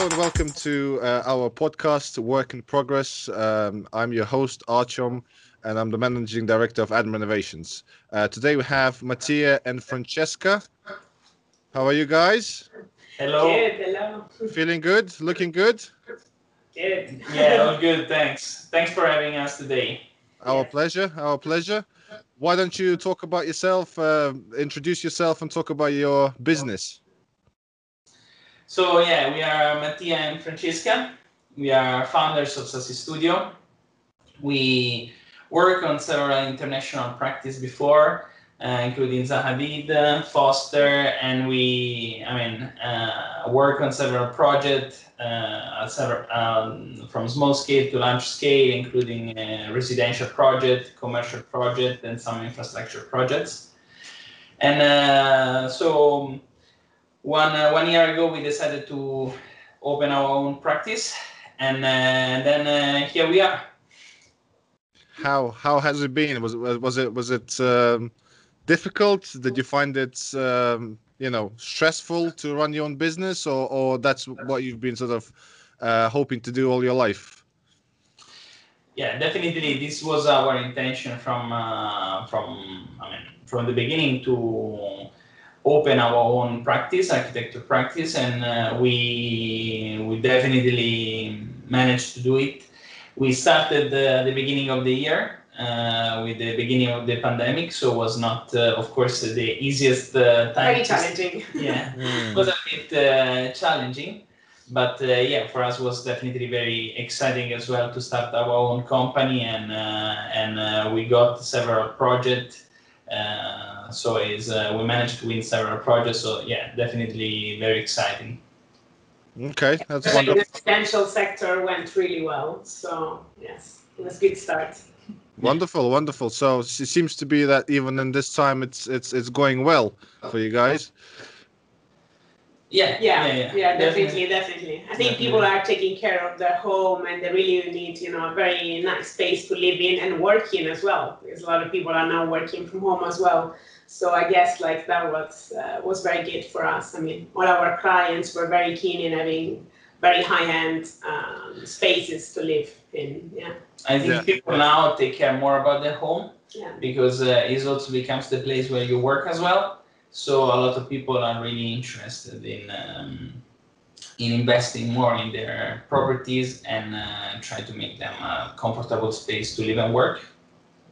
Hello and welcome to uh, our podcast, Work in Progress. Um, I'm your host, Archom, and I'm the Managing Director of Adam Renovations. Uh, today we have Mattia and Francesca. How are you guys? Hello. Good, hello. Feeling good? Looking good? Good. Yeah, all good. Thanks. Thanks for having us today. Our Yes. pleasure. Our pleasure. Why don't you talk about yourself, uh, introduce yourself, and talk about your business? So yeah, we are Mattia and Francesca. We are founders of SASI Studio. We work on several international practice before, uh, including Zaha Hadid, uh, Foster, and we, I mean, uh, work on several projects, uh, several um, from small scale to large scale, including residential project, commercial project, and some infrastructure projects. And uh, so one uh, one year ago we decided to open our own practice and uh, then uh, here we are How how has it been? Was was it was it um, difficult? Did you find it um, you know stressful to run your own business, or or that's what you've been sort of uh, hoping to do all your life? yeah definitely this was our intention from uh, from i mean from the beginning to open our own practice architecture practice and uh, we we definitely managed to do it we started uh, the beginning of the year uh, with the beginning of the pandemic so was not uh, of course the easiest uh, time Very to- challenging. yeah Mm. it was a bit uh, challenging but uh, yeah for us was definitely very exciting as well to start our own company and uh, and uh, we got several projects uh, so is uh, we managed to win several projects so yeah definitely very exciting Okay, that's Especially wonderful. the residential sector went really well. So yes, it was a good start. Wonderful, wonderful. So it seems to be that even in this time, it's it's it's going well for you guys. yeah Yeah, yeah, yeah, definitely, definitely. I think people are taking care of their home and they really need, you know, a very nice space to live in and work in as well. Because a lot of people are now working from home as well. So I guess like that was uh, was very good for us. I mean, all our clients were very keen in having very high-end um, spaces to live in. Yeah, i think Yeah. people now take care more about their home yeah. because uh, it also becomes the place where you work as well. So a lot of people are really interested in um, in investing more in their properties and uh, try to make them a comfortable space to live and work.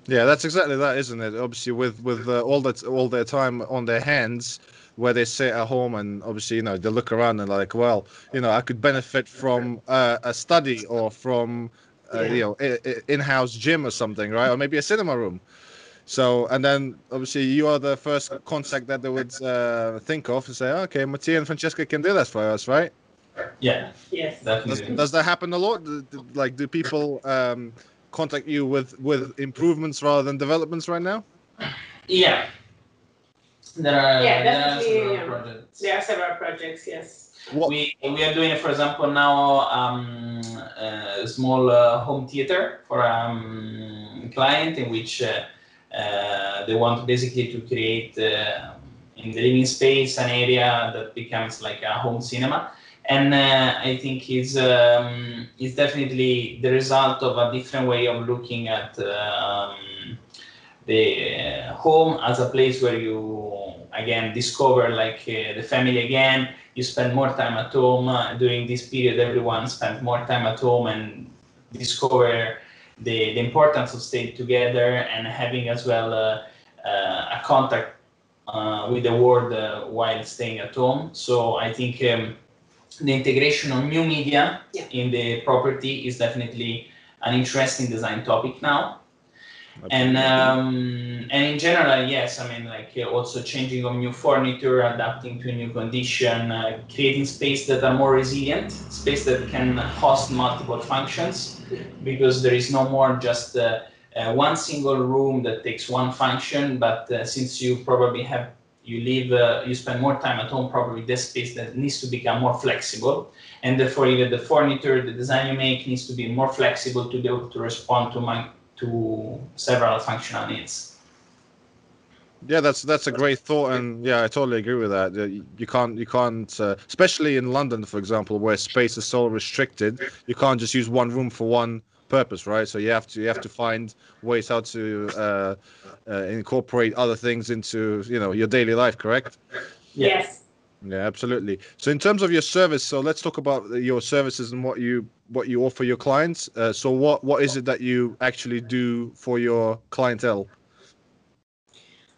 Yeah, that's exactly that, isn't it? Obviously, with with uh, all that all their time on their hands, where they sit at home, and obviously, you know, they look around and like, well, you know, I could benefit from uh, a study or from, uh, Yeah. you know, i- i- in-house gym or something, right? Or maybe a cinema room. So, and then obviously, you are the first contact that they would uh, think of and say, okay, Mattia and Francesca can do that for us, right? Yeah, Yes. Does, definitely. does that happen a lot? Do- do- Like, do people um, contact you with with improvements rather than developments right now? Yeah. There are, Yeah, there are definitely, several yeah. projects. There are several projects. Yes. What? We, we are doing, for example, now um, a small uh, home theater for a um, client in which uh, uh, they want basically to create uh, in the living space an area that becomes like a home cinema. And uh, I think it's, um, it's definitely the result of a different way of looking at um, the uh, home as a place where you again discover like uh, the family again. You spend more time at home uh, during this period everyone spent more time at home and discover the, the importance of staying together and having as well uh, uh, a contact with the world while staying at home. So i think um, the integration of new media Yeah. in the property is definitely an interesting design topic now. And um, and in general yes i mean like uh, also changing of new furniture adapting to a new condition uh, creating space that are more resilient space that can host multiple functions. Because there is no more just uh, uh, one single room that takes one function but uh, since you probably have you live uh, you spend more time at home probably this space that needs to become more flexible. And therefore even the furniture the design you make needs to be more flexible to be able to respond to my to several functional needs. Yeah, that's that's a great thought, and yeah, I totally agree with that. You, you can't you can't, uh, especially in London, for example, where space is so restricted, you can't just use one room for one purpose, right? So you have to you have to find ways how to uh, uh, incorporate other things into you know your daily life. Correct? Yes. Yeah, absolutely. So in terms of your service, so let's talk about your services and what you what you offer your clients. Uh, so what what is it that you actually do for your clientele?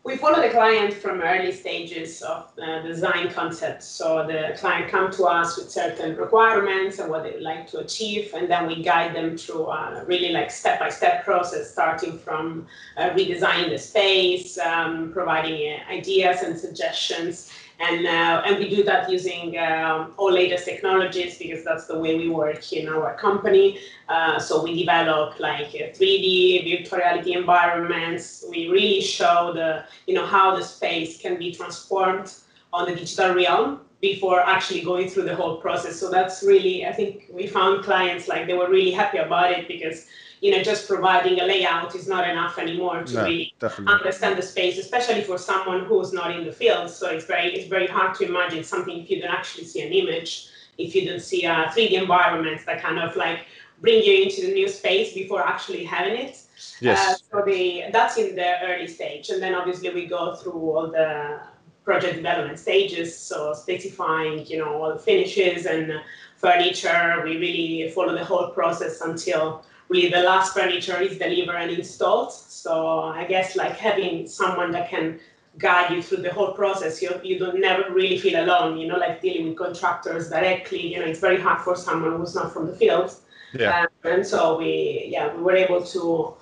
We follow the client from early stages of the design concept. So the client come to us with certain requirements and what they would like to achieve, and then we guide them through a really like step-by-step process, starting from uh, redesigning the space, um, providing uh, ideas and suggestions, and uh, and we do that using um, all latest technologies because that's the way we work in our company. Uh, so we develop like 3D uh, virtual reality environments. We really show the you know how the space can be transformed on the digital realm before actually going through the whole process. So that's really I think we found clients like they were really happy about it because you know, just providing a layout is not enough anymore to No, really definitely. understand the space, especially for someone who's not in the field. So it's very it's very hard to imagine something if you don't actually see an image, if you don't see a 3D environment that kind of like bring you into the new space before actually having it. Uh, Yes. so the that's in the early stage, and then obviously we go through all the project development stages. So specifying, you know, all the finishes and furniture. We really follow the whole process until really the last furniture is delivered and installed. So I guess like having someone that can guide you through the whole process, you you don't never really feel alone. You know, like dealing with contractors directly. You know, it's very hard for someone who's not from the field. Yeah. Um, and so we, yeah, we were able to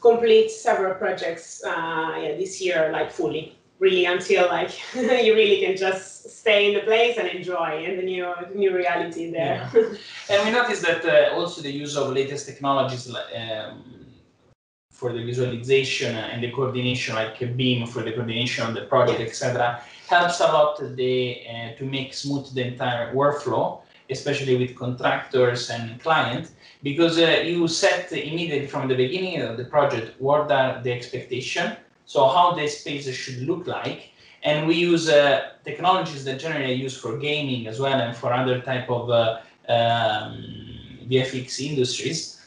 complete several projects uh, yeah, this year, like fully, really until like you really can just stay in the place and enjoy in the new new reality there. And we noticed that uh, also the use of latest technologies um, for the visualization and the coordination, like BIM for the coordination of the project, etc., helps a lot the, uh, to make smooth the entire workflow, especially with contractors and client, because uh, you set immediately from the beginning of the project what are the expectation, so how the spaces should look like, and we use uh, technologies that generally are used for gaming as well and for other type of uh, um, VFX industries.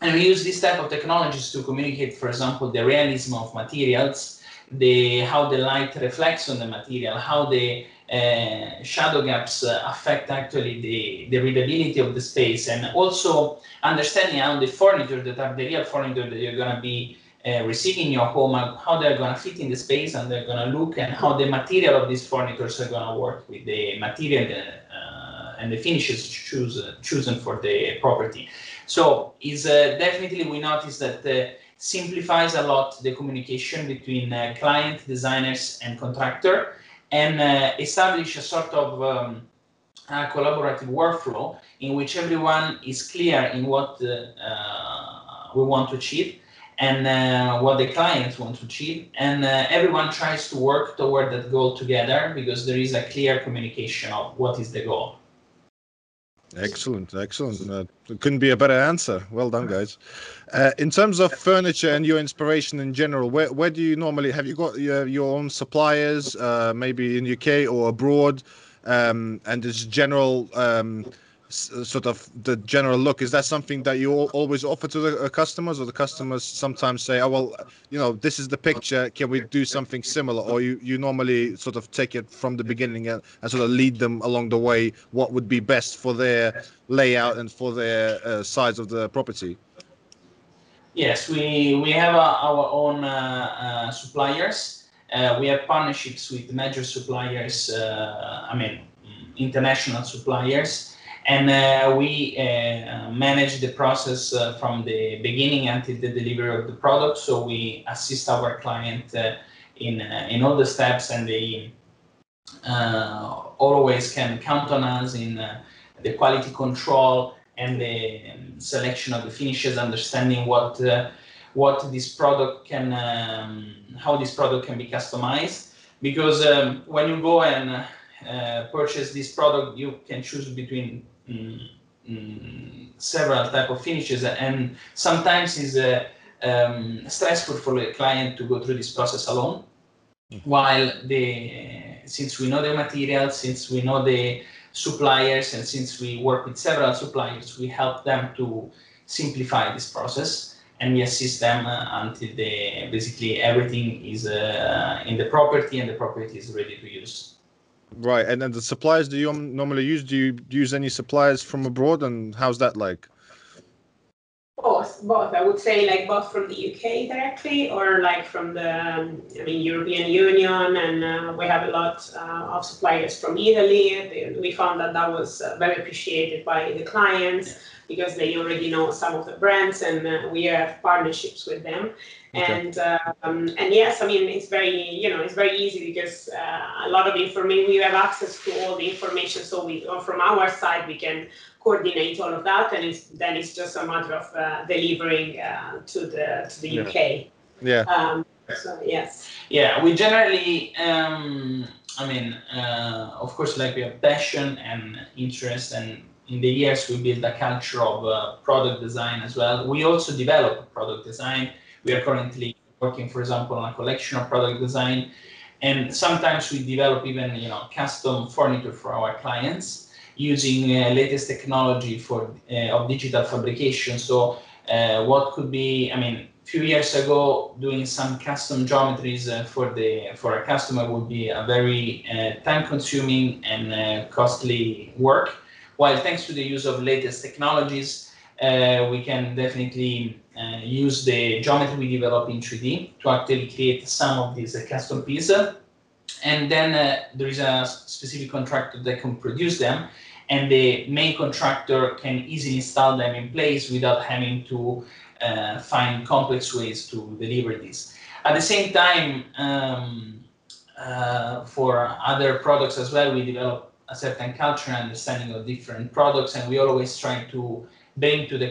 And we use this type of technologies to communicate, for example, the realism of materials, the how the light reflects on the material, how the uh, shadow gaps uh, affect actually the, the readability of the space, and also understanding how the furniture that are the real furniture that you're going to be uh, receiving your home, uh, how they're going to fit in the space and they're going to look, and how the material of these furnitures are going to work with the material uh, and the finishes choose, uh, chosen for the property. So is uh, definitely we notice that uh, simplifies a lot the communication between client, designers, and contractor, and establish a sort of um, a collaborative workflow in which everyone is clear in what we want to achieve and uh, what the clients want to achieve, and uh, everyone tries to work toward that goal together because there is a clear communication of what is the goal. Excellent, excellent. Uh, couldn't be a better answer. Well done, guys. Uh, in terms of furniture and your inspiration in general, where where do you normally have you got your, your own suppliers, uh, maybe in UK or abroad, um, and this general um, sort of the general look? Is that something that you al- always offer to the uh, customers, or the customers sometimes say, "Oh well, you know, this is the picture. Can we do something similar?" Or you you normally sort of take it from the beginning and, and sort of lead them along the way. What would be best for their layout and for their uh, size of the property? Yes, we we have uh, our own uh, uh, suppliers. Uh, we have partnerships with major suppliers. I mean, international suppliers, and uh, we uh, manage the process uh, from the beginning until the delivery of the product. So we assist our client uh, in uh, in all the steps, and they uh, always can count on us in uh, the quality control and the um, selection of the finishes, understanding what uh, what this product can, um, how this product can be customized. Because um, when you go and uh, purchase this product, you can choose between mm, mm, several type of finishes, and sometimes it's uh, um, stressful for the client to go through this process alone. while the since we know the material since we know the suppliers, and since we work with several suppliers, we help them to simplify this process and we assist them uh, until the basically everything is uh, in the property and the property is ready to use. Right, and then the suppliers do you normally use? Do you use any suppliers from abroad, and how's that like? Both, both. I would say like both from the UK directly, or like from the, um, I mean, European Union, and uh, we have a lot uh, of suppliers from Italy. We found that that was uh, very appreciated by the clients because they already know some of the brands, and uh, we have partnerships with them. Okay. And um, and yes, I mean it's very you know it's very easy because uh, a lot of information we have access to all the information. So we from our side we can coordinate all of that, and it's, then it's just a matter of uh, delivering uh, to the to the Yeah. UK. Yeah, Um, so yes, Yeah, we generally, um, I mean, uh, of course, like we have passion and interest, and in the years we build a culture of uh, product design as well. We also develop product design. We are currently working, for example, on a collection of product design, and sometimes we develop even, you know, custom furniture for our clients using uh, latest technology for uh, of digital fabrication. So, uh, what could be, I mean, a few years ago, doing some custom geometries for the for a customer would be a very time-consuming and costly work. While thanks to the use of latest technologies, uh, we can definitely uh, use the geometry we develop in 3D to actually create some of these uh, custom pieces. And then uh, there is a specific contractor that can produce them, and the main contractor can easily install them in place without having to uh, find complex ways to deliver this. At the same time, um, uh, for other products as well, we develop a certain culture and understanding of different products, and we always try to bring to the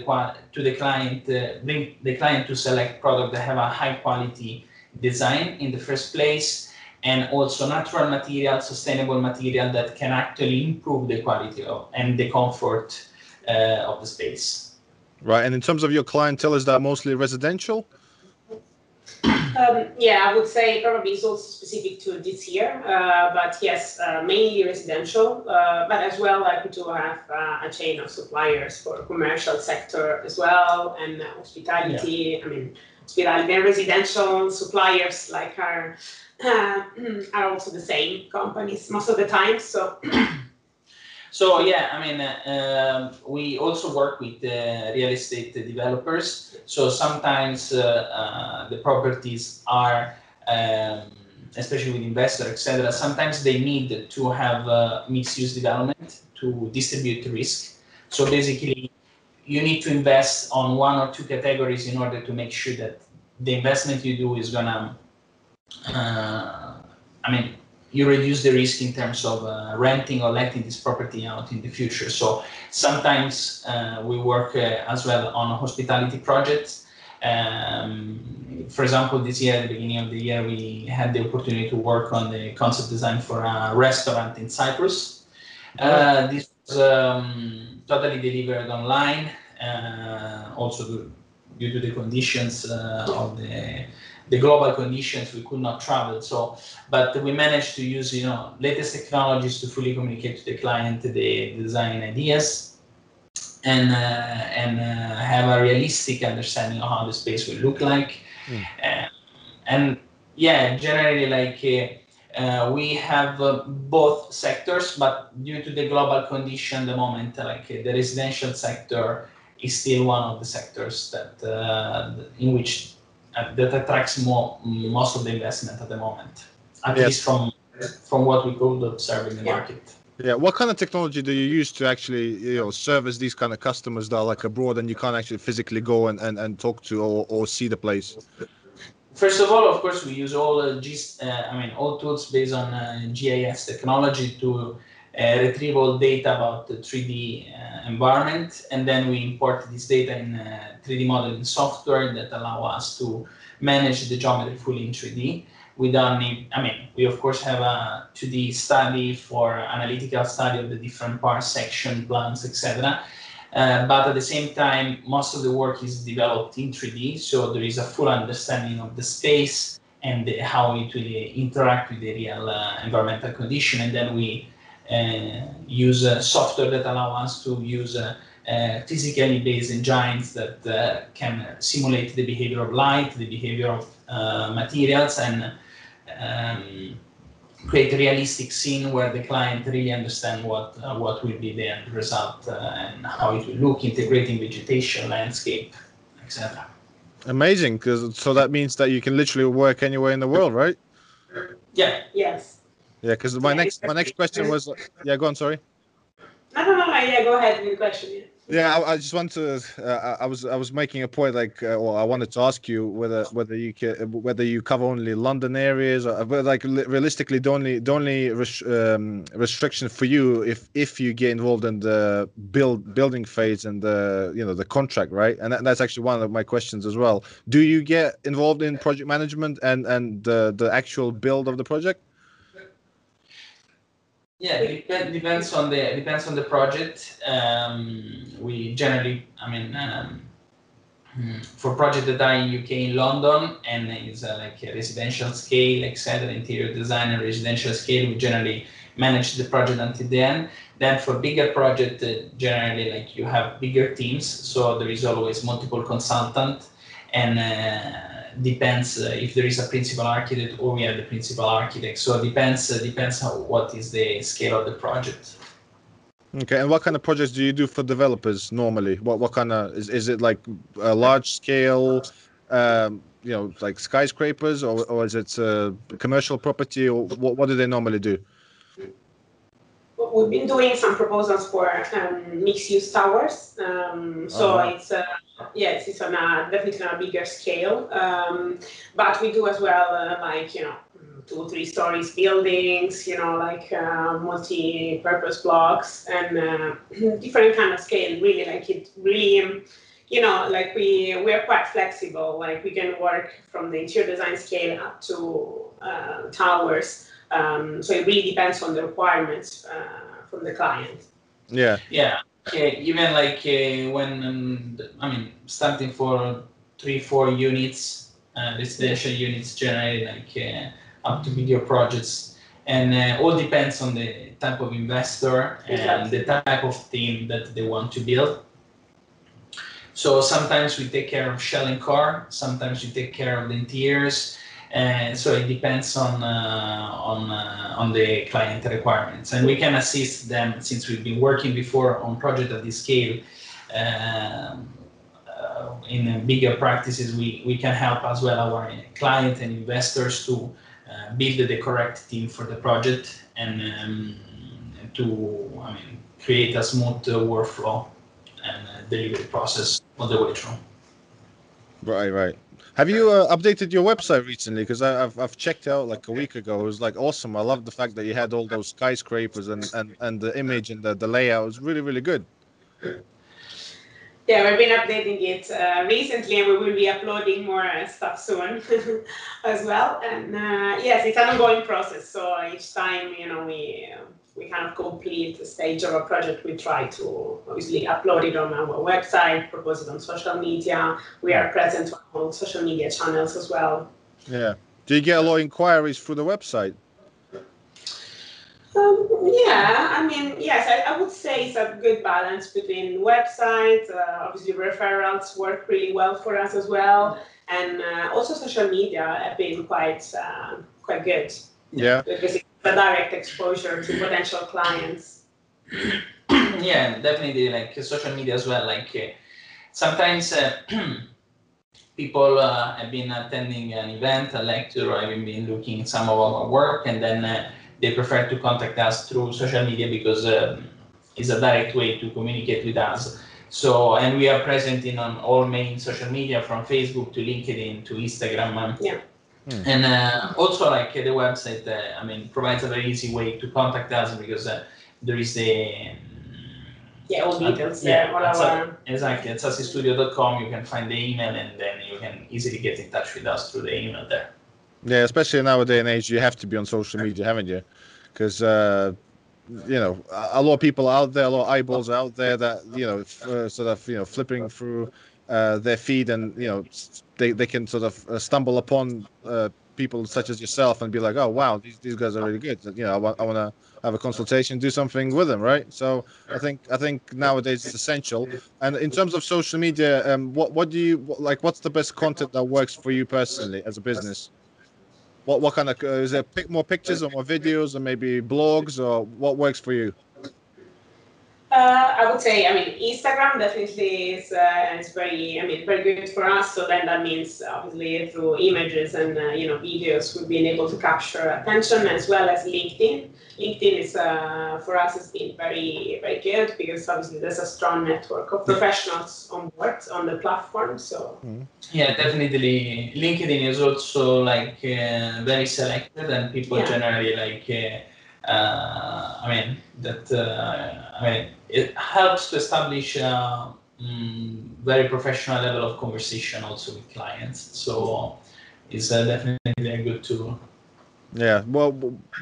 to the client, uh, bring the client to select products that have a high quality design in the first place, and also natural material, sustainable material that can actually improve the quality of and the comfort uh, of the space. right. And in terms of your clientele, is that mostly residential? um, yeah, I would say probably it's also specific to this year, uh, but yes, uh, mainly residential, uh, but as well like we do have uh, a chain of suppliers for commercial sector as well and uh, hospitality. I mean, hospitality and residential suppliers like are are also the same companies most of the time. So So yeah, I mean, uh, um, we also work with uh, real estate developers. So sometimes uh, uh, the properties are, um, especially with investors, etc. Sometimes they need to have uh, mixed-use development to distribute risk. So basically, you need to invest on one or two categories in order to make sure that the investment you do is gonna, uh, I mean, you reduce the risk in terms of uh, renting or letting this property out in the future. So sometimes uh, we work uh, as well on hospitality projects. Um, for example, this year, at the beginning of the year, we had the opportunity to work on the concept design for a restaurant in Cyprus. Uh, this was um, totally delivered online, uh, also due- to the conditions of the the global conditions. We could not travel, so but we managed to use you know latest technologies to fully communicate to the client the design ideas and uh, and uh, have a realistic understanding of how the space will look like Mm. Uh, and yeah generally like uh, uh, we have uh, both sectors but due to the global condition at the moment like uh, the residential sector is still one of the sectors that uh, in which that attracts more most of the investment at the moment at Yes. least from from what we could observe in the Yeah. market Yeah. What kind of technology do you use to actually, you know, service these kind of customers that are like abroad and you can't actually physically go and, and, and talk to or, or see the place? First of all, of course, we use all uh, G, uh, I mean, all tools based on uh, GIS technology to uh, retrieve all data about the 3D uh, environment, and then we import this data in uh, 3D modeling software that allow us to manage the geometry fully in 3D. Without need, I mean, we of course have a 2D study for analytical study of the different parts, section, plans, etc. Uh, but at the same time, most of the work is developed in 3D, so there is a full understanding of the space and the, how it will interact with the real uh, environmental condition. And then we uh, use software that allow us to use physically based engines that can simulate the behavior of light, the behavior of materials, and um, create a realistic scene where the client really understand what uh, what will be the end result uh, and how it will look, integrating vegetation, landscape, etc. Amazing, because so that means that you can literally work anywhere in the world, right? Yeah. Yes. Yeah, because my next my next question was yeah, go on, sorry. No, no, no, yeah, go ahead the question. Yeah. Yeah, I, I just want to. Uh, I was I was making a point, like, uh, well, I wanted to ask you whether whether you can, whether you cover only London areas, or like realistically, the only the only res, um, restriction for you if if you get involved in the build building phase and the you know the contract, right? And that, that's actually one of my questions as well. Do you get involved in project management and and the the actual build of the project? Yeah, it depends on the depends on the project. Um, we generally, I mean, um, hmm, for project that are in UK in London and is uh, like a residential scale, etc., interior design and residential scale, we generally manage the project until the end. Then for bigger project, uh, generally like you have bigger teams, so there is always multiple consultant and. Uh, depends uh, if there is a principal architect or we have the principal architect. So it depends uh, depends how, what is the scale of the project. Okay, and what kind of projects do you do for developers normally? What what kind of is is it like a large scale, um, you know, like skyscrapers, or or is it a commercial property, or what what do they normally do? We've been doing some proposals for um, mixed-use towers. Um, so uh-huh. it's uh, yes, it's on a definitely on a bigger scale. Um, but we do as well, uh, like you know, two, three stories buildings. You know, like uh, multi-purpose blocks and uh, different kind of scale. Really, like it really. Um, you know, like we we're quite flexible. Like we can work from the interior design scale up to uh, towers. Um, so it really depends on the requirements uh, from the client. Yeah. Yeah. Okay, even like uh, when um, I mean starting for three four units, uh, residential units generally like uh, up to bigger projects, and uh, all depends on the type of investor and exactly. the type of team that they want to build. So sometimes we take care of shell and core, sometimes we take care of the interiors, and so it depends on uh, on uh, on the client requirements, and we can assist them since we've been working before on project of this scale. Um, uh, in bigger practices, we, we can help as well our client and investors to uh, build the correct team for the project and um, to I mean create a smooth uh, workflow and uh, delivery process all the way through. Right, right. Have you uh, updated your website recently? Because I've I've checked out like a week ago. It was like awesome. I love the fact that you had all those skyscrapers and and, and the image and the, the layout was really really good. Yeah, we've been updating it uh, recently, and we will be uploading more uh, stuff soon as well. And uh, yes, it's an ongoing process. So each time, you know, we we kind of complete the stage of a project, we try to obviously upload it on our website, propose it on social media. We are present on social media channels as well. Yeah. Do you get a lot of inquiries through the website? Um, yeah, I mean, yes, I, I, would say it's a good balance between websites. Uh, obviously, referrals work really well for us as well, and uh, also social media have been quite uh, quite good. Yeah. Because the direct exposure to potential clients. yeah, definitely like social media as well. Like uh, sometimes uh, people uh, have been attending an event, a lecture, or even been looking at some of our work, and then uh, they prefer to contact us through social media because um, it's a direct way to communicate with us. So, and we are present in on all main social media from Facebook to LinkedIn to Instagram. Um, yeah. Hmm. And uh, also, like the website, uh, I mean, provides a very easy way to contact us because uh, there is the yeah all details yeah, all our... exactly at sasi-studio.com you can find the email and then you can easily get in touch with us through the email there. Yeah, especially in our day and age, you have to be on social media, haven't you? Because uh, you know a lot of people out there, a lot of eyeballs out there that you know uh, sort of you know flipping through uh, their feed and you know they, they can sort of uh, stumble upon uh, people such as yourself and be like, oh wow, these, these guys are really good. You know, I want I want to have a consultation, do something with them, right? So I think I think nowadays it's essential. And in terms of social media, um, what what do you like? What's the best content that works for you personally as a business? What what kind of uh, is there pick more pictures or more videos or maybe blogs or what works for you? Uh, I would say, I mean, Instagram definitely is uh, is very, I mean, very good for us. So then that means obviously through images and uh, you know videos, we've been able to capture attention as well as LinkedIn. LinkedIn is uh, for us has been very very good because obviously there's a strong network of professionals on board on the platform. So mm-hmm. yeah, definitely LinkedIn is also like uh, very selected and people yeah. generally like. Uh, I mean that I mean it helps to establish a um, very professional level of conversation also with clients. So it's uh, definitely a good tool. Yeah. Well,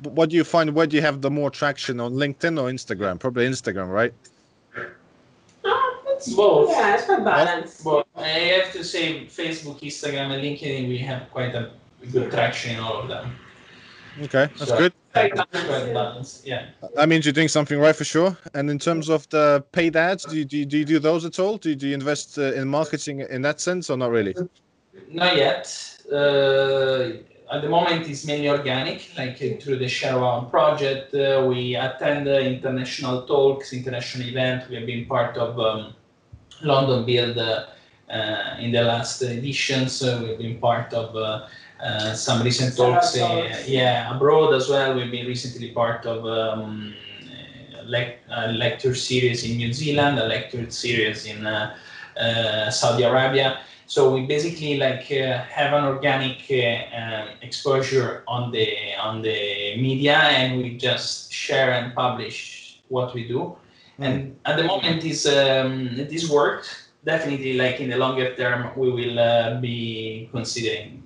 what do you find? Where do you have the more traction on LinkedIn or Instagram? Probably Instagram, right? Uh, it's both. Yeah, it's quite balanced. But I have to say, Facebook, Instagram, and LinkedIn, we have quite a good traction in all of them. Okay, that's so, good. Yeah. That means you're doing something right for sure. And in terms of the paid ads, do you do, you, do, you do those at all? Do you, do you invest uh, in marketing in that sense or not really? Not yet. Uh, at the moment, it's mainly organic, like uh, through the ShareOne project. Uh, we attend international talks, international events. We have been part of um, London Build uh, in the last editions. So we've been part of uh, some recent talks, uh, yeah, abroad as well. We've been recently part of um, le- lecture series in New Zealand, a lecture series in uh, uh Saudi Arabia. So we basically like uh, have an organic um, exposure on the on the media, and we just share and publish what we do. Mm. And at the moment, is um, this worked. Definitely, like in the longer term, we will be considering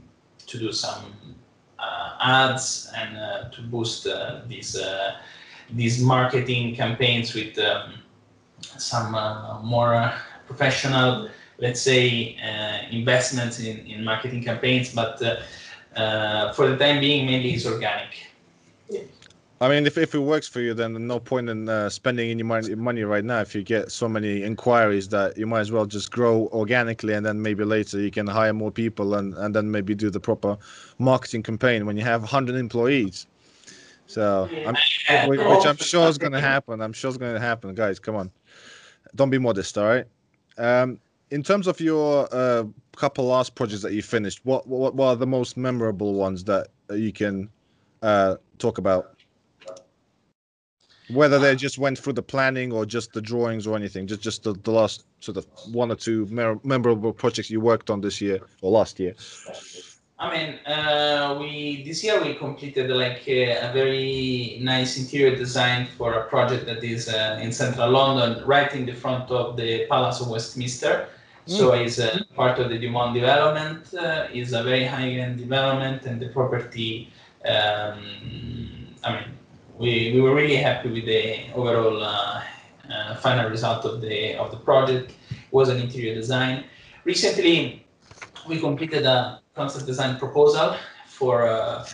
to do some uh, ads and uh, to boost uh, these these marketing campaigns with um, some more professional, let's say, investments in, in marketing campaigns. But for the time being, mainly it's organic. I mean, if, if it works for you, then no point in uh, spending any money, money right now. If you get so many inquiries that you might as well just grow organically, and then maybe later you can hire more people and, and then maybe do the proper marketing campaign when you have 100 employees. So, I'm, which I'm sure is going to happen. I'm sure it's going to happen, guys. Come on, don't be modest, all right? Um, in terms of your uh, couple last projects that you finished, what, what what are the most memorable ones that you can uh, talk about? Whether they just went through the planning or just the drawings or anything just just the, the last sort of one or two memorable projects you worked on this year or last year i mean uh, we this year we completed like a, a, very nice interior design for a project that is uh, in central london right in the front of the palace of westminster so mm. it's uh, part of the Dumont development. Uh, is a very high-end development, and the property. Um, I mean, we, we were really happy with the overall uh, uh, final result of the of the project. It was an interior design. Recently, we completed a concept design proposal for uh,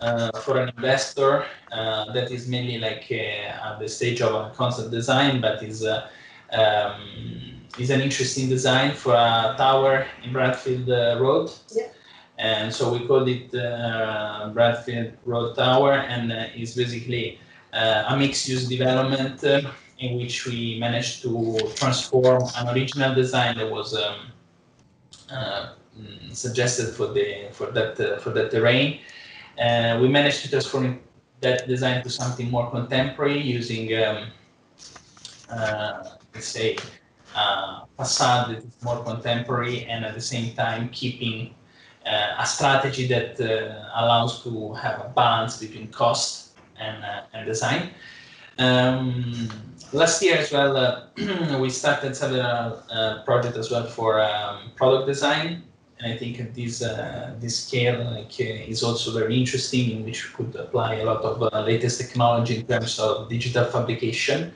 uh for an investor uh, that is mainly like uh, at the stage of a concept design, but is um, is an interesting design for a tower in Bradfield Road. Yeah. And so we called it uh, Bradfield Road Tower, and uh, it's basically uh, a mixed-use development uh, in which we managed to transform an original design that was um, uh, mm, suggested for the for that uh, for that terrain. we managed to transform that design to something more contemporary using, um, let's say, uh, facade that is more contemporary and at the same time keeping uh, a strategy that uh, allows to have a balance between cost and, uh, and design. Um, last year as well, uh, we started several uh, projects as well for um, product design. And I think this uh, this scale like, is also very interesting, in which we could apply a lot of latest technology in terms of digital fabrication,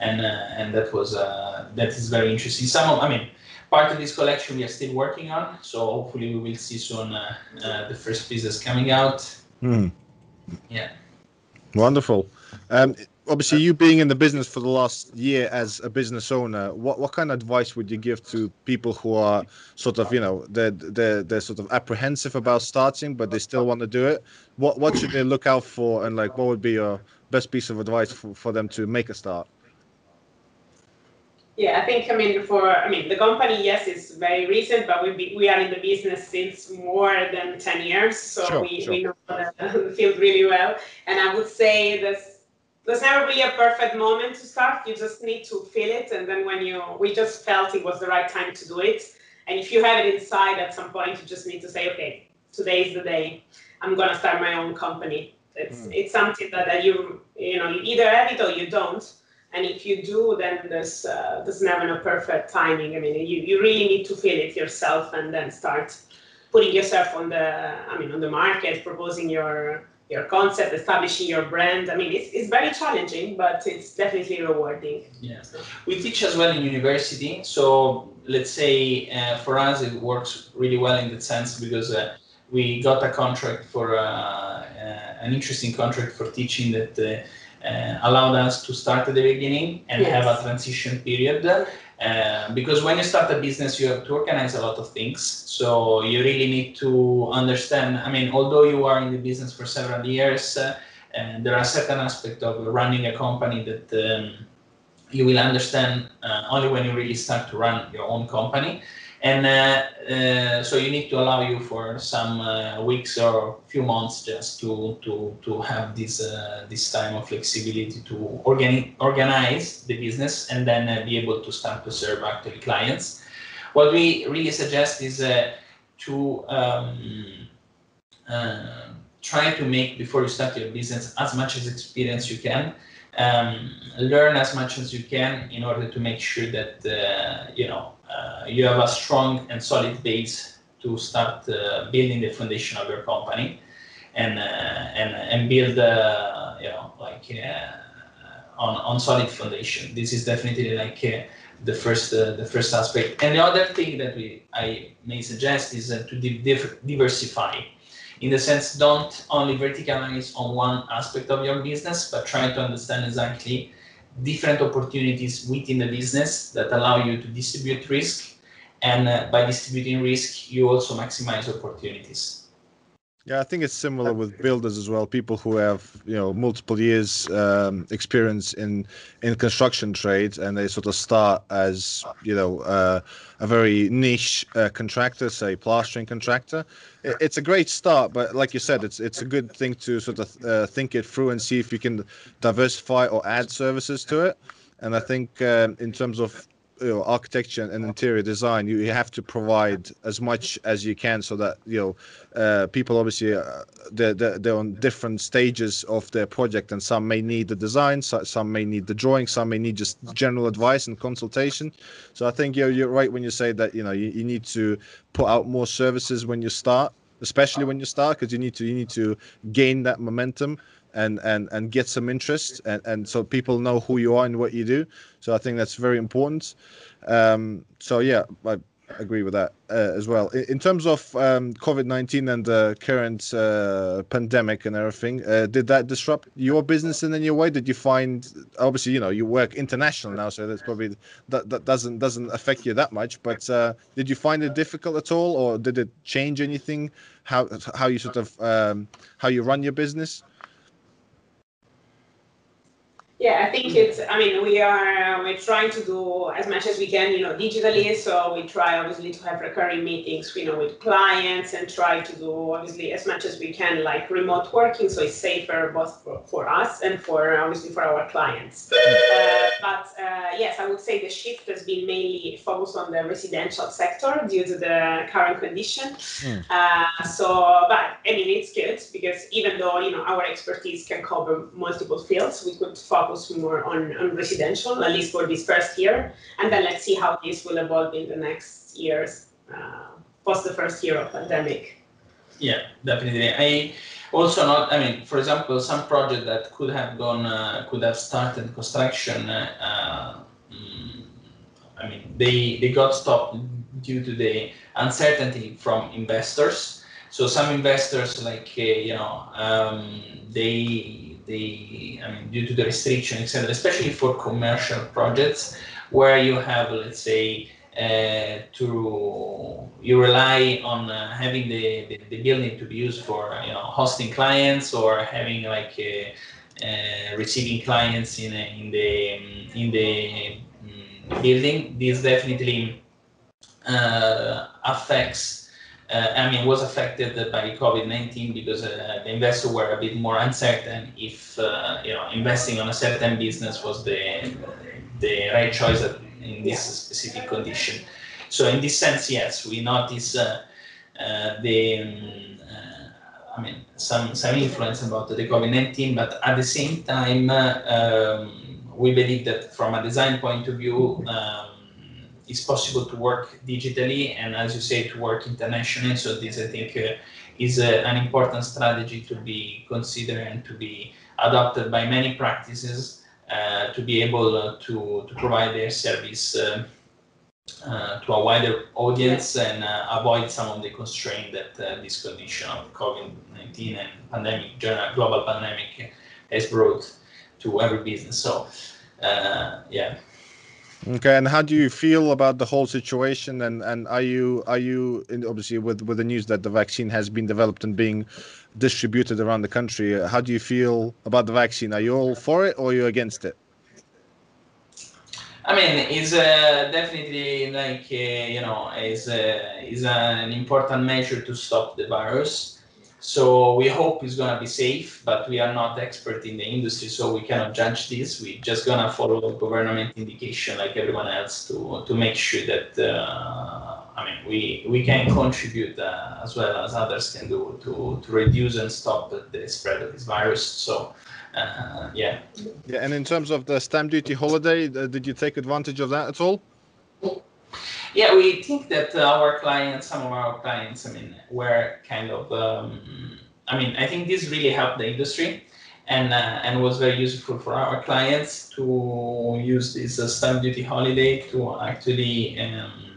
and and that was that is very interesting. Some of, I mean, part of this collection we are still working on. So hopefully we will see soon uh, uh, the first pieces coming out. Hmm. Yeah. Wonderful. Um, obviously, you being in the business for the last year as a business owner, what, what kind of advice would you give to people who are sort of, you know, they're, they're, they're sort of apprehensive about starting, but they still want to do it? What, what should they look out for? And like, what would be your best piece of advice for, for them to make a start? Yeah, I think I mean for I mean the company yes it's very recent, but we we are in the business since more than ten years, so Sure, we, sure. we know the, field really well. And I would say there's there's never really a perfect moment to start. You just need to feel it, and then when you we just felt it was the right time to do it. And if you have it inside at some point, you just need to say, okay, today is the day. I'm gonna start my own company. It's Mm. it's something that, that you you know you either have it or you don't. And if you do, then there's uh, there's never a perfect timing. I mean, you, you really need to feel it yourself and then start putting yourself on the I mean on the market, proposing your your concept, establishing your brand. I mean, it's, it's very challenging, but it's definitely rewarding. Yeah, we teach as well in university. So let's say uh, for us it works really well in that sense because uh, we got a contract for uh, uh, an interesting contract for teaching that uh, allowed us to start at the beginning and have a transition period. Uh, because when you start a business, you have to organize a lot of things. So you really need to understand. I mean, although you are in the business for several years, uh, and there are certain aspects of running a company that um, you will understand uh, only when you really start to run your own company. And uh, uh, so you need to allow you for some uh, weeks or few months just to to to have this this time of flexibility to organi- organize the business and then be able to start to serve actually clients. What we really suggest is to um, try to make before you start your business as much as experience you can. Um, learn as much as you can in order to make sure that uh, you know uh, you have a strong and solid base to start uh, building the foundation of your company. And uh, and and build uh, you know like uh, on on solid foundation. This is definitely like the first the first aspect. And the other thing that we i may suggest is to diversify in the sense don't only verticalize on one aspect of your business but try to understand exactly different opportunities within the business that allow you to distribute risk. And uh, by distributing risk you also maximize opportunities Yeah, I think it's similar with builders as well. People who have you know multiple years um, experience in in construction trades, and they sort of start as you know uh, a very niche uh, contractor, say plastering contractor. It's a great start, but like you said, it's it's a good thing to sort of uh, think it through and see if you can diversify or add services to it. And I think um, in terms of you know, architecture and interior design, you, you have to provide as much as you can so that you know uh, people obviously uh, they're, they're, on different stages of their project, and some may need the design, so, some may need the drawing, some may need just general advice and consultation. So I think you're you're right when you say that you know you, you need to put out more services when you start, especially when you start, because you need to you need to gain that momentum and and and get some interest and and so people know who you are and what you do. So i think that's very important. Um so yeah i agree with that uh, as well. In, in terms of um covid-19 and the current uh, pandemic and everything uh, did that disrupt your business in any way? Did you find obviously you know you work international now so that's probably that, that doesn't doesn't affect you that much but uh, did you find it difficult at all or did it change anything? How how you sort of um, how you run your business Yeah, I think it's. I mean, we are we're trying to do as much as we can, you know, digitally. So we try obviously to have recurring meetings, you know, with clients and try to do obviously as much as we can, like remote working, so it's safer both for, for us and for obviously for our clients. Uh, but uh, yes, I would say the shift has been mainly focused on the residential sector due to the current condition. Mm. Uh, so, but I mean, it's good because even though you know our expertise can cover multiple fields, we could focus more on, on residential at least for this first year, and then let's see how this will evolve in the next years uh, post the first year of pandemic. Yeah, definitely. I also not. I mean, for example, some project that could have gone, uh, could have started construction. Uh, mm, I mean, they they got stopped due to the uncertainty from investors. So some investors, like uh, you know, um, they they I mean, due to the restriction, etc., especially for commercial projects where you have, let's say, uh, to you rely on uh, having the, the, the, building to be used for you know hosting clients or having like uh, uh receiving clients in in the in the um, building. This definitely uh, affects. Uh, I mean, was affected by COVID-19 because the investors were a bit more uncertain if you know investing on a certain business was the the right choice in this specific condition. So in this sense, yes, we notice uh, uh, the, um, uh, I mean, some some influence about the COVID-19, but at the same time, um, we believe that from a design point of view, um, it's possible to work digitally and, as you say, to work internationally. So this, I think, uh, is a, an important strategy to be considered and to be adopted by many practices uh, to be able uh, to, to provide their service uh, to a wider audience and avoid some of the constraints that this condition of COVID-19 and pandemic, general global pandemic has brought to every business. So, yeah. Okay, and how do you feel about the whole situation? And and are you are you obviously with with the news that the vaccine has been developed and being distributed around the country. How do you feel about the vaccine? Are you all for it or are you against it? I mean, it's uh, definitely like uh, you know, is uh, is an important measure to stop the virus. So we hope it's gonna be safe, but we are not expert in the industry, so we cannot judge this. We're just gonna follow the government indication like everyone else to to make sure that uh, I mean, we, we can contribute uh, as well as others can do to, to reduce and stop the spread of this virus. So, uh, yeah. Yeah, and in terms of the stamp duty holiday, uh, did you take advantage of that at all? Yeah, we think that our clients, some of our clients, I mean, were kind of, um, I mean, I think this really helped the industry and uh, and was very useful for our clients to use this uh, stamp duty holiday to actually um,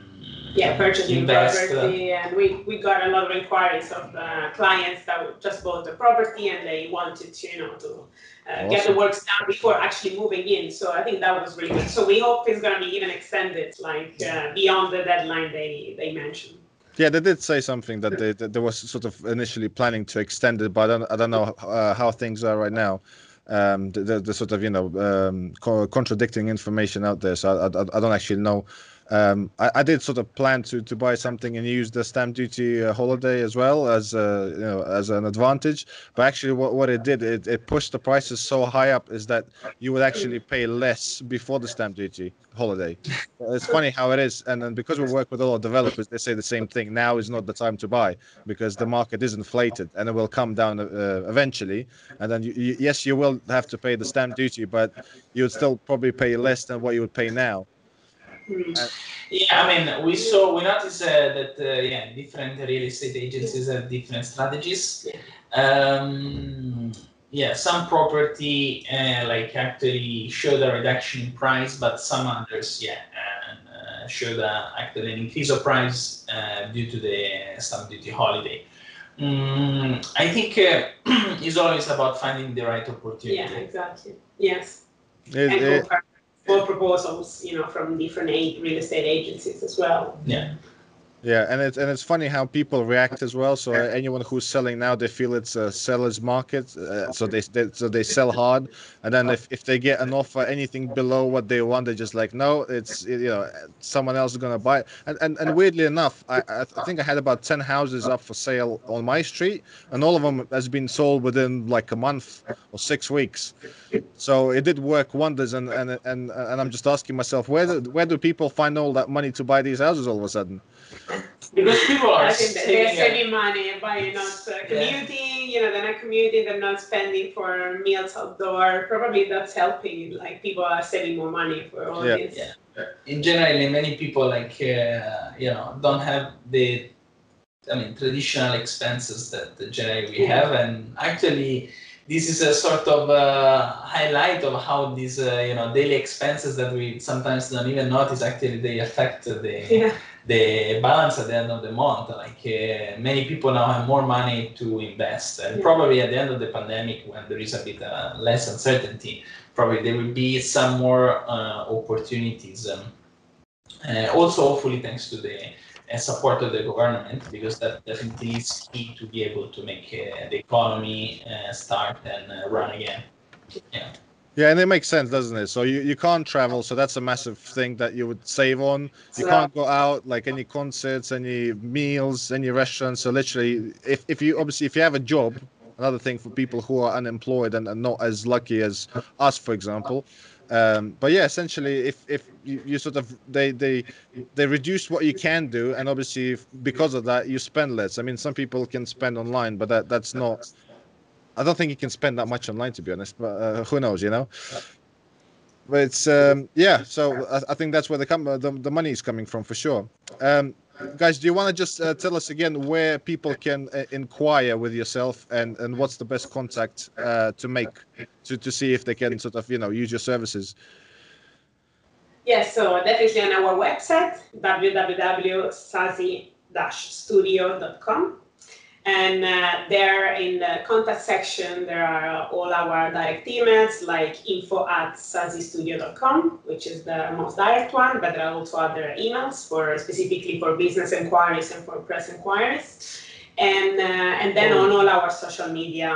yeah, purchasing invest, property, uh, and we, we got a lot of inquiries of uh, clients that just bought the property and they wanted to, you know, to awesome. get the works done before actually moving in. So I think that was really good. So we hope it's going to be even extended, like uh, beyond the deadline they they mentioned. Yeah, they did say something that they that there was sort of initially planning to extend it, but I don't I don't know uh, how things are right now. Um, the, the, the, sort of you know um, co- contradicting information out there, so I, I, I don't actually know um, I, I, did sort of plan to, to buy something and use the stamp duty uh, holiday as well as uh, you know as an advantage. But actually, what, what it did it, it pushed the prices so high up is that you would actually pay less before the stamp duty holiday. it's funny how it is, and then because we work with a lot of developers, they say the same thing. Now is not the time to buy because the market is inflated and it will come down uh, eventually. And then you, you, yes, you will have to pay the stamp duty, but you would still probably pay less than what you would pay now yeah, I mean, we saw, we noticed uh, that, uh, yeah, different real estate agencies have different strategies. Um, yeah, some property uh, like actually showed a reduction in price, but some others, yeah, uh, showed a, actually an increase of price uh, due to the stamp duty holiday. Mm, I think uh, it's always about finding the right opportunity. Yeah, exactly. Yes. It, more proposals, you know, from different real estate agencies as well. Yeah. Yeah, and it's and it's funny how people react as well. So uh, anyone who's selling now, they feel it's a seller's market, uh, so they, they so they sell hard, and then if, if they get an offer anything below what they want, they're just like, no, it's you know someone else is gonna buy it. And and, and weirdly enough, I I think I had about ten houses up for sale on my street, and all of them has been sold within like a month or six weeks. So it did work wonders, and and and and I'm just asking myself, where do, where do people find all that money to buy these houses all of a sudden? Because people are they're saving money by not uh, commuting, yeah. you know, they're not commuting, they're not spending for meals outdoor. Probably that's helping, like people are saving more money for all yeah. this. Yeah. In general, many people like, uh, you know, don't have the, I mean, traditional expenses that generally we have. And actually, this is a sort of uh, highlight of how these uh, you know daily expenses that we sometimes don't even notice actually they affect the yeah the balance at the end of the month. Like uh, many people now have more money to invest, and Yeah. probably at the end of the pandemic, when there is a bit uh, less uncertainty, probably there will be some more uh, opportunities. Um, uh, also, hopefully, thanks to the uh, support of the government, because that definitely is key to be able to make uh, the economy uh, start and uh, run again. Yeah. Yeah, and it makes sense, doesn't it? So you, you can't travel, so that's a massive thing that you would save on. You can't go out, like any concerts, any meals, any restaurants. So literally, if, if you obviously if you have a job, another thing for people who are unemployed and, and not as lucky as us, for example. Um, but yeah, essentially, if if you, you sort of they they they reduce what you can do, and obviously if, because of that, you spend less. I mean, some people can spend online, but that that's not. I don't think you can spend that much online, to be honest. But uh, who knows, you know? But it's um, yeah. So I, I think that's where the, com- the the money is coming from for sure. Um, guys, do you want to just uh, tell us again where people can uh, inquire with yourself and and what's the best contact uh, to make to to see if they can sort of you know use your services? Yes, so definitely on our website, www.sasi-studio.com. And uh, there in the contact section, there are all our direct emails like info at sasistudio.com, which is the most direct one, but there are also other emails for specifically for business inquiries and for press inquiries. And, uh, and then on all our social media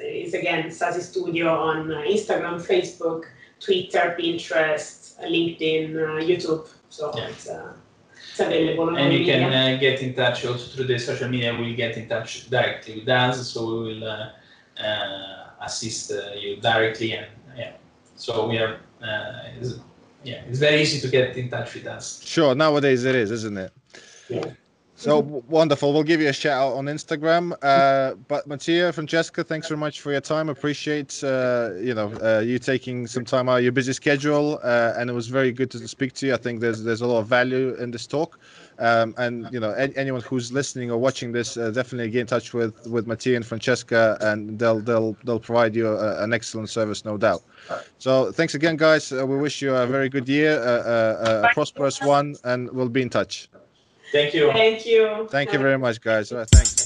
is again SASI Studio on uh, Instagram, Facebook, Twitter, Pinterest, LinkedIn, uh, YouTube. So Yeah. it's, uh, it's available on And you media. can uh, get in touch also through the social media. We'll get in touch directly with us, so we will uh, uh, assist uh, you directly. And yeah, so we are. Uh, it's, yeah, it's very easy to get in touch with us. Sure, nowadays it is, isn't it? Yeah. So wonderful. We'll give you a shout out on Instagram. Uh, but Mattia, Francesca, thanks very much for your time. Appreciate uh, you know uh, you taking some time out of your busy schedule, uh, and it was very good to speak to you. I think there's there's a lot of value in this talk. Um, and you know anyone who's listening or watching this, uh, definitely get in touch with with Mattia and Francesca, and they'll they'll they'll provide you a, an excellent service, no doubt. So thanks again, guys. Uh, we wish you a very good year, uh, uh, a prosperous one, and we'll be in touch. Thank you. Thank you. Thank you very much, guys. Uh, Thanks.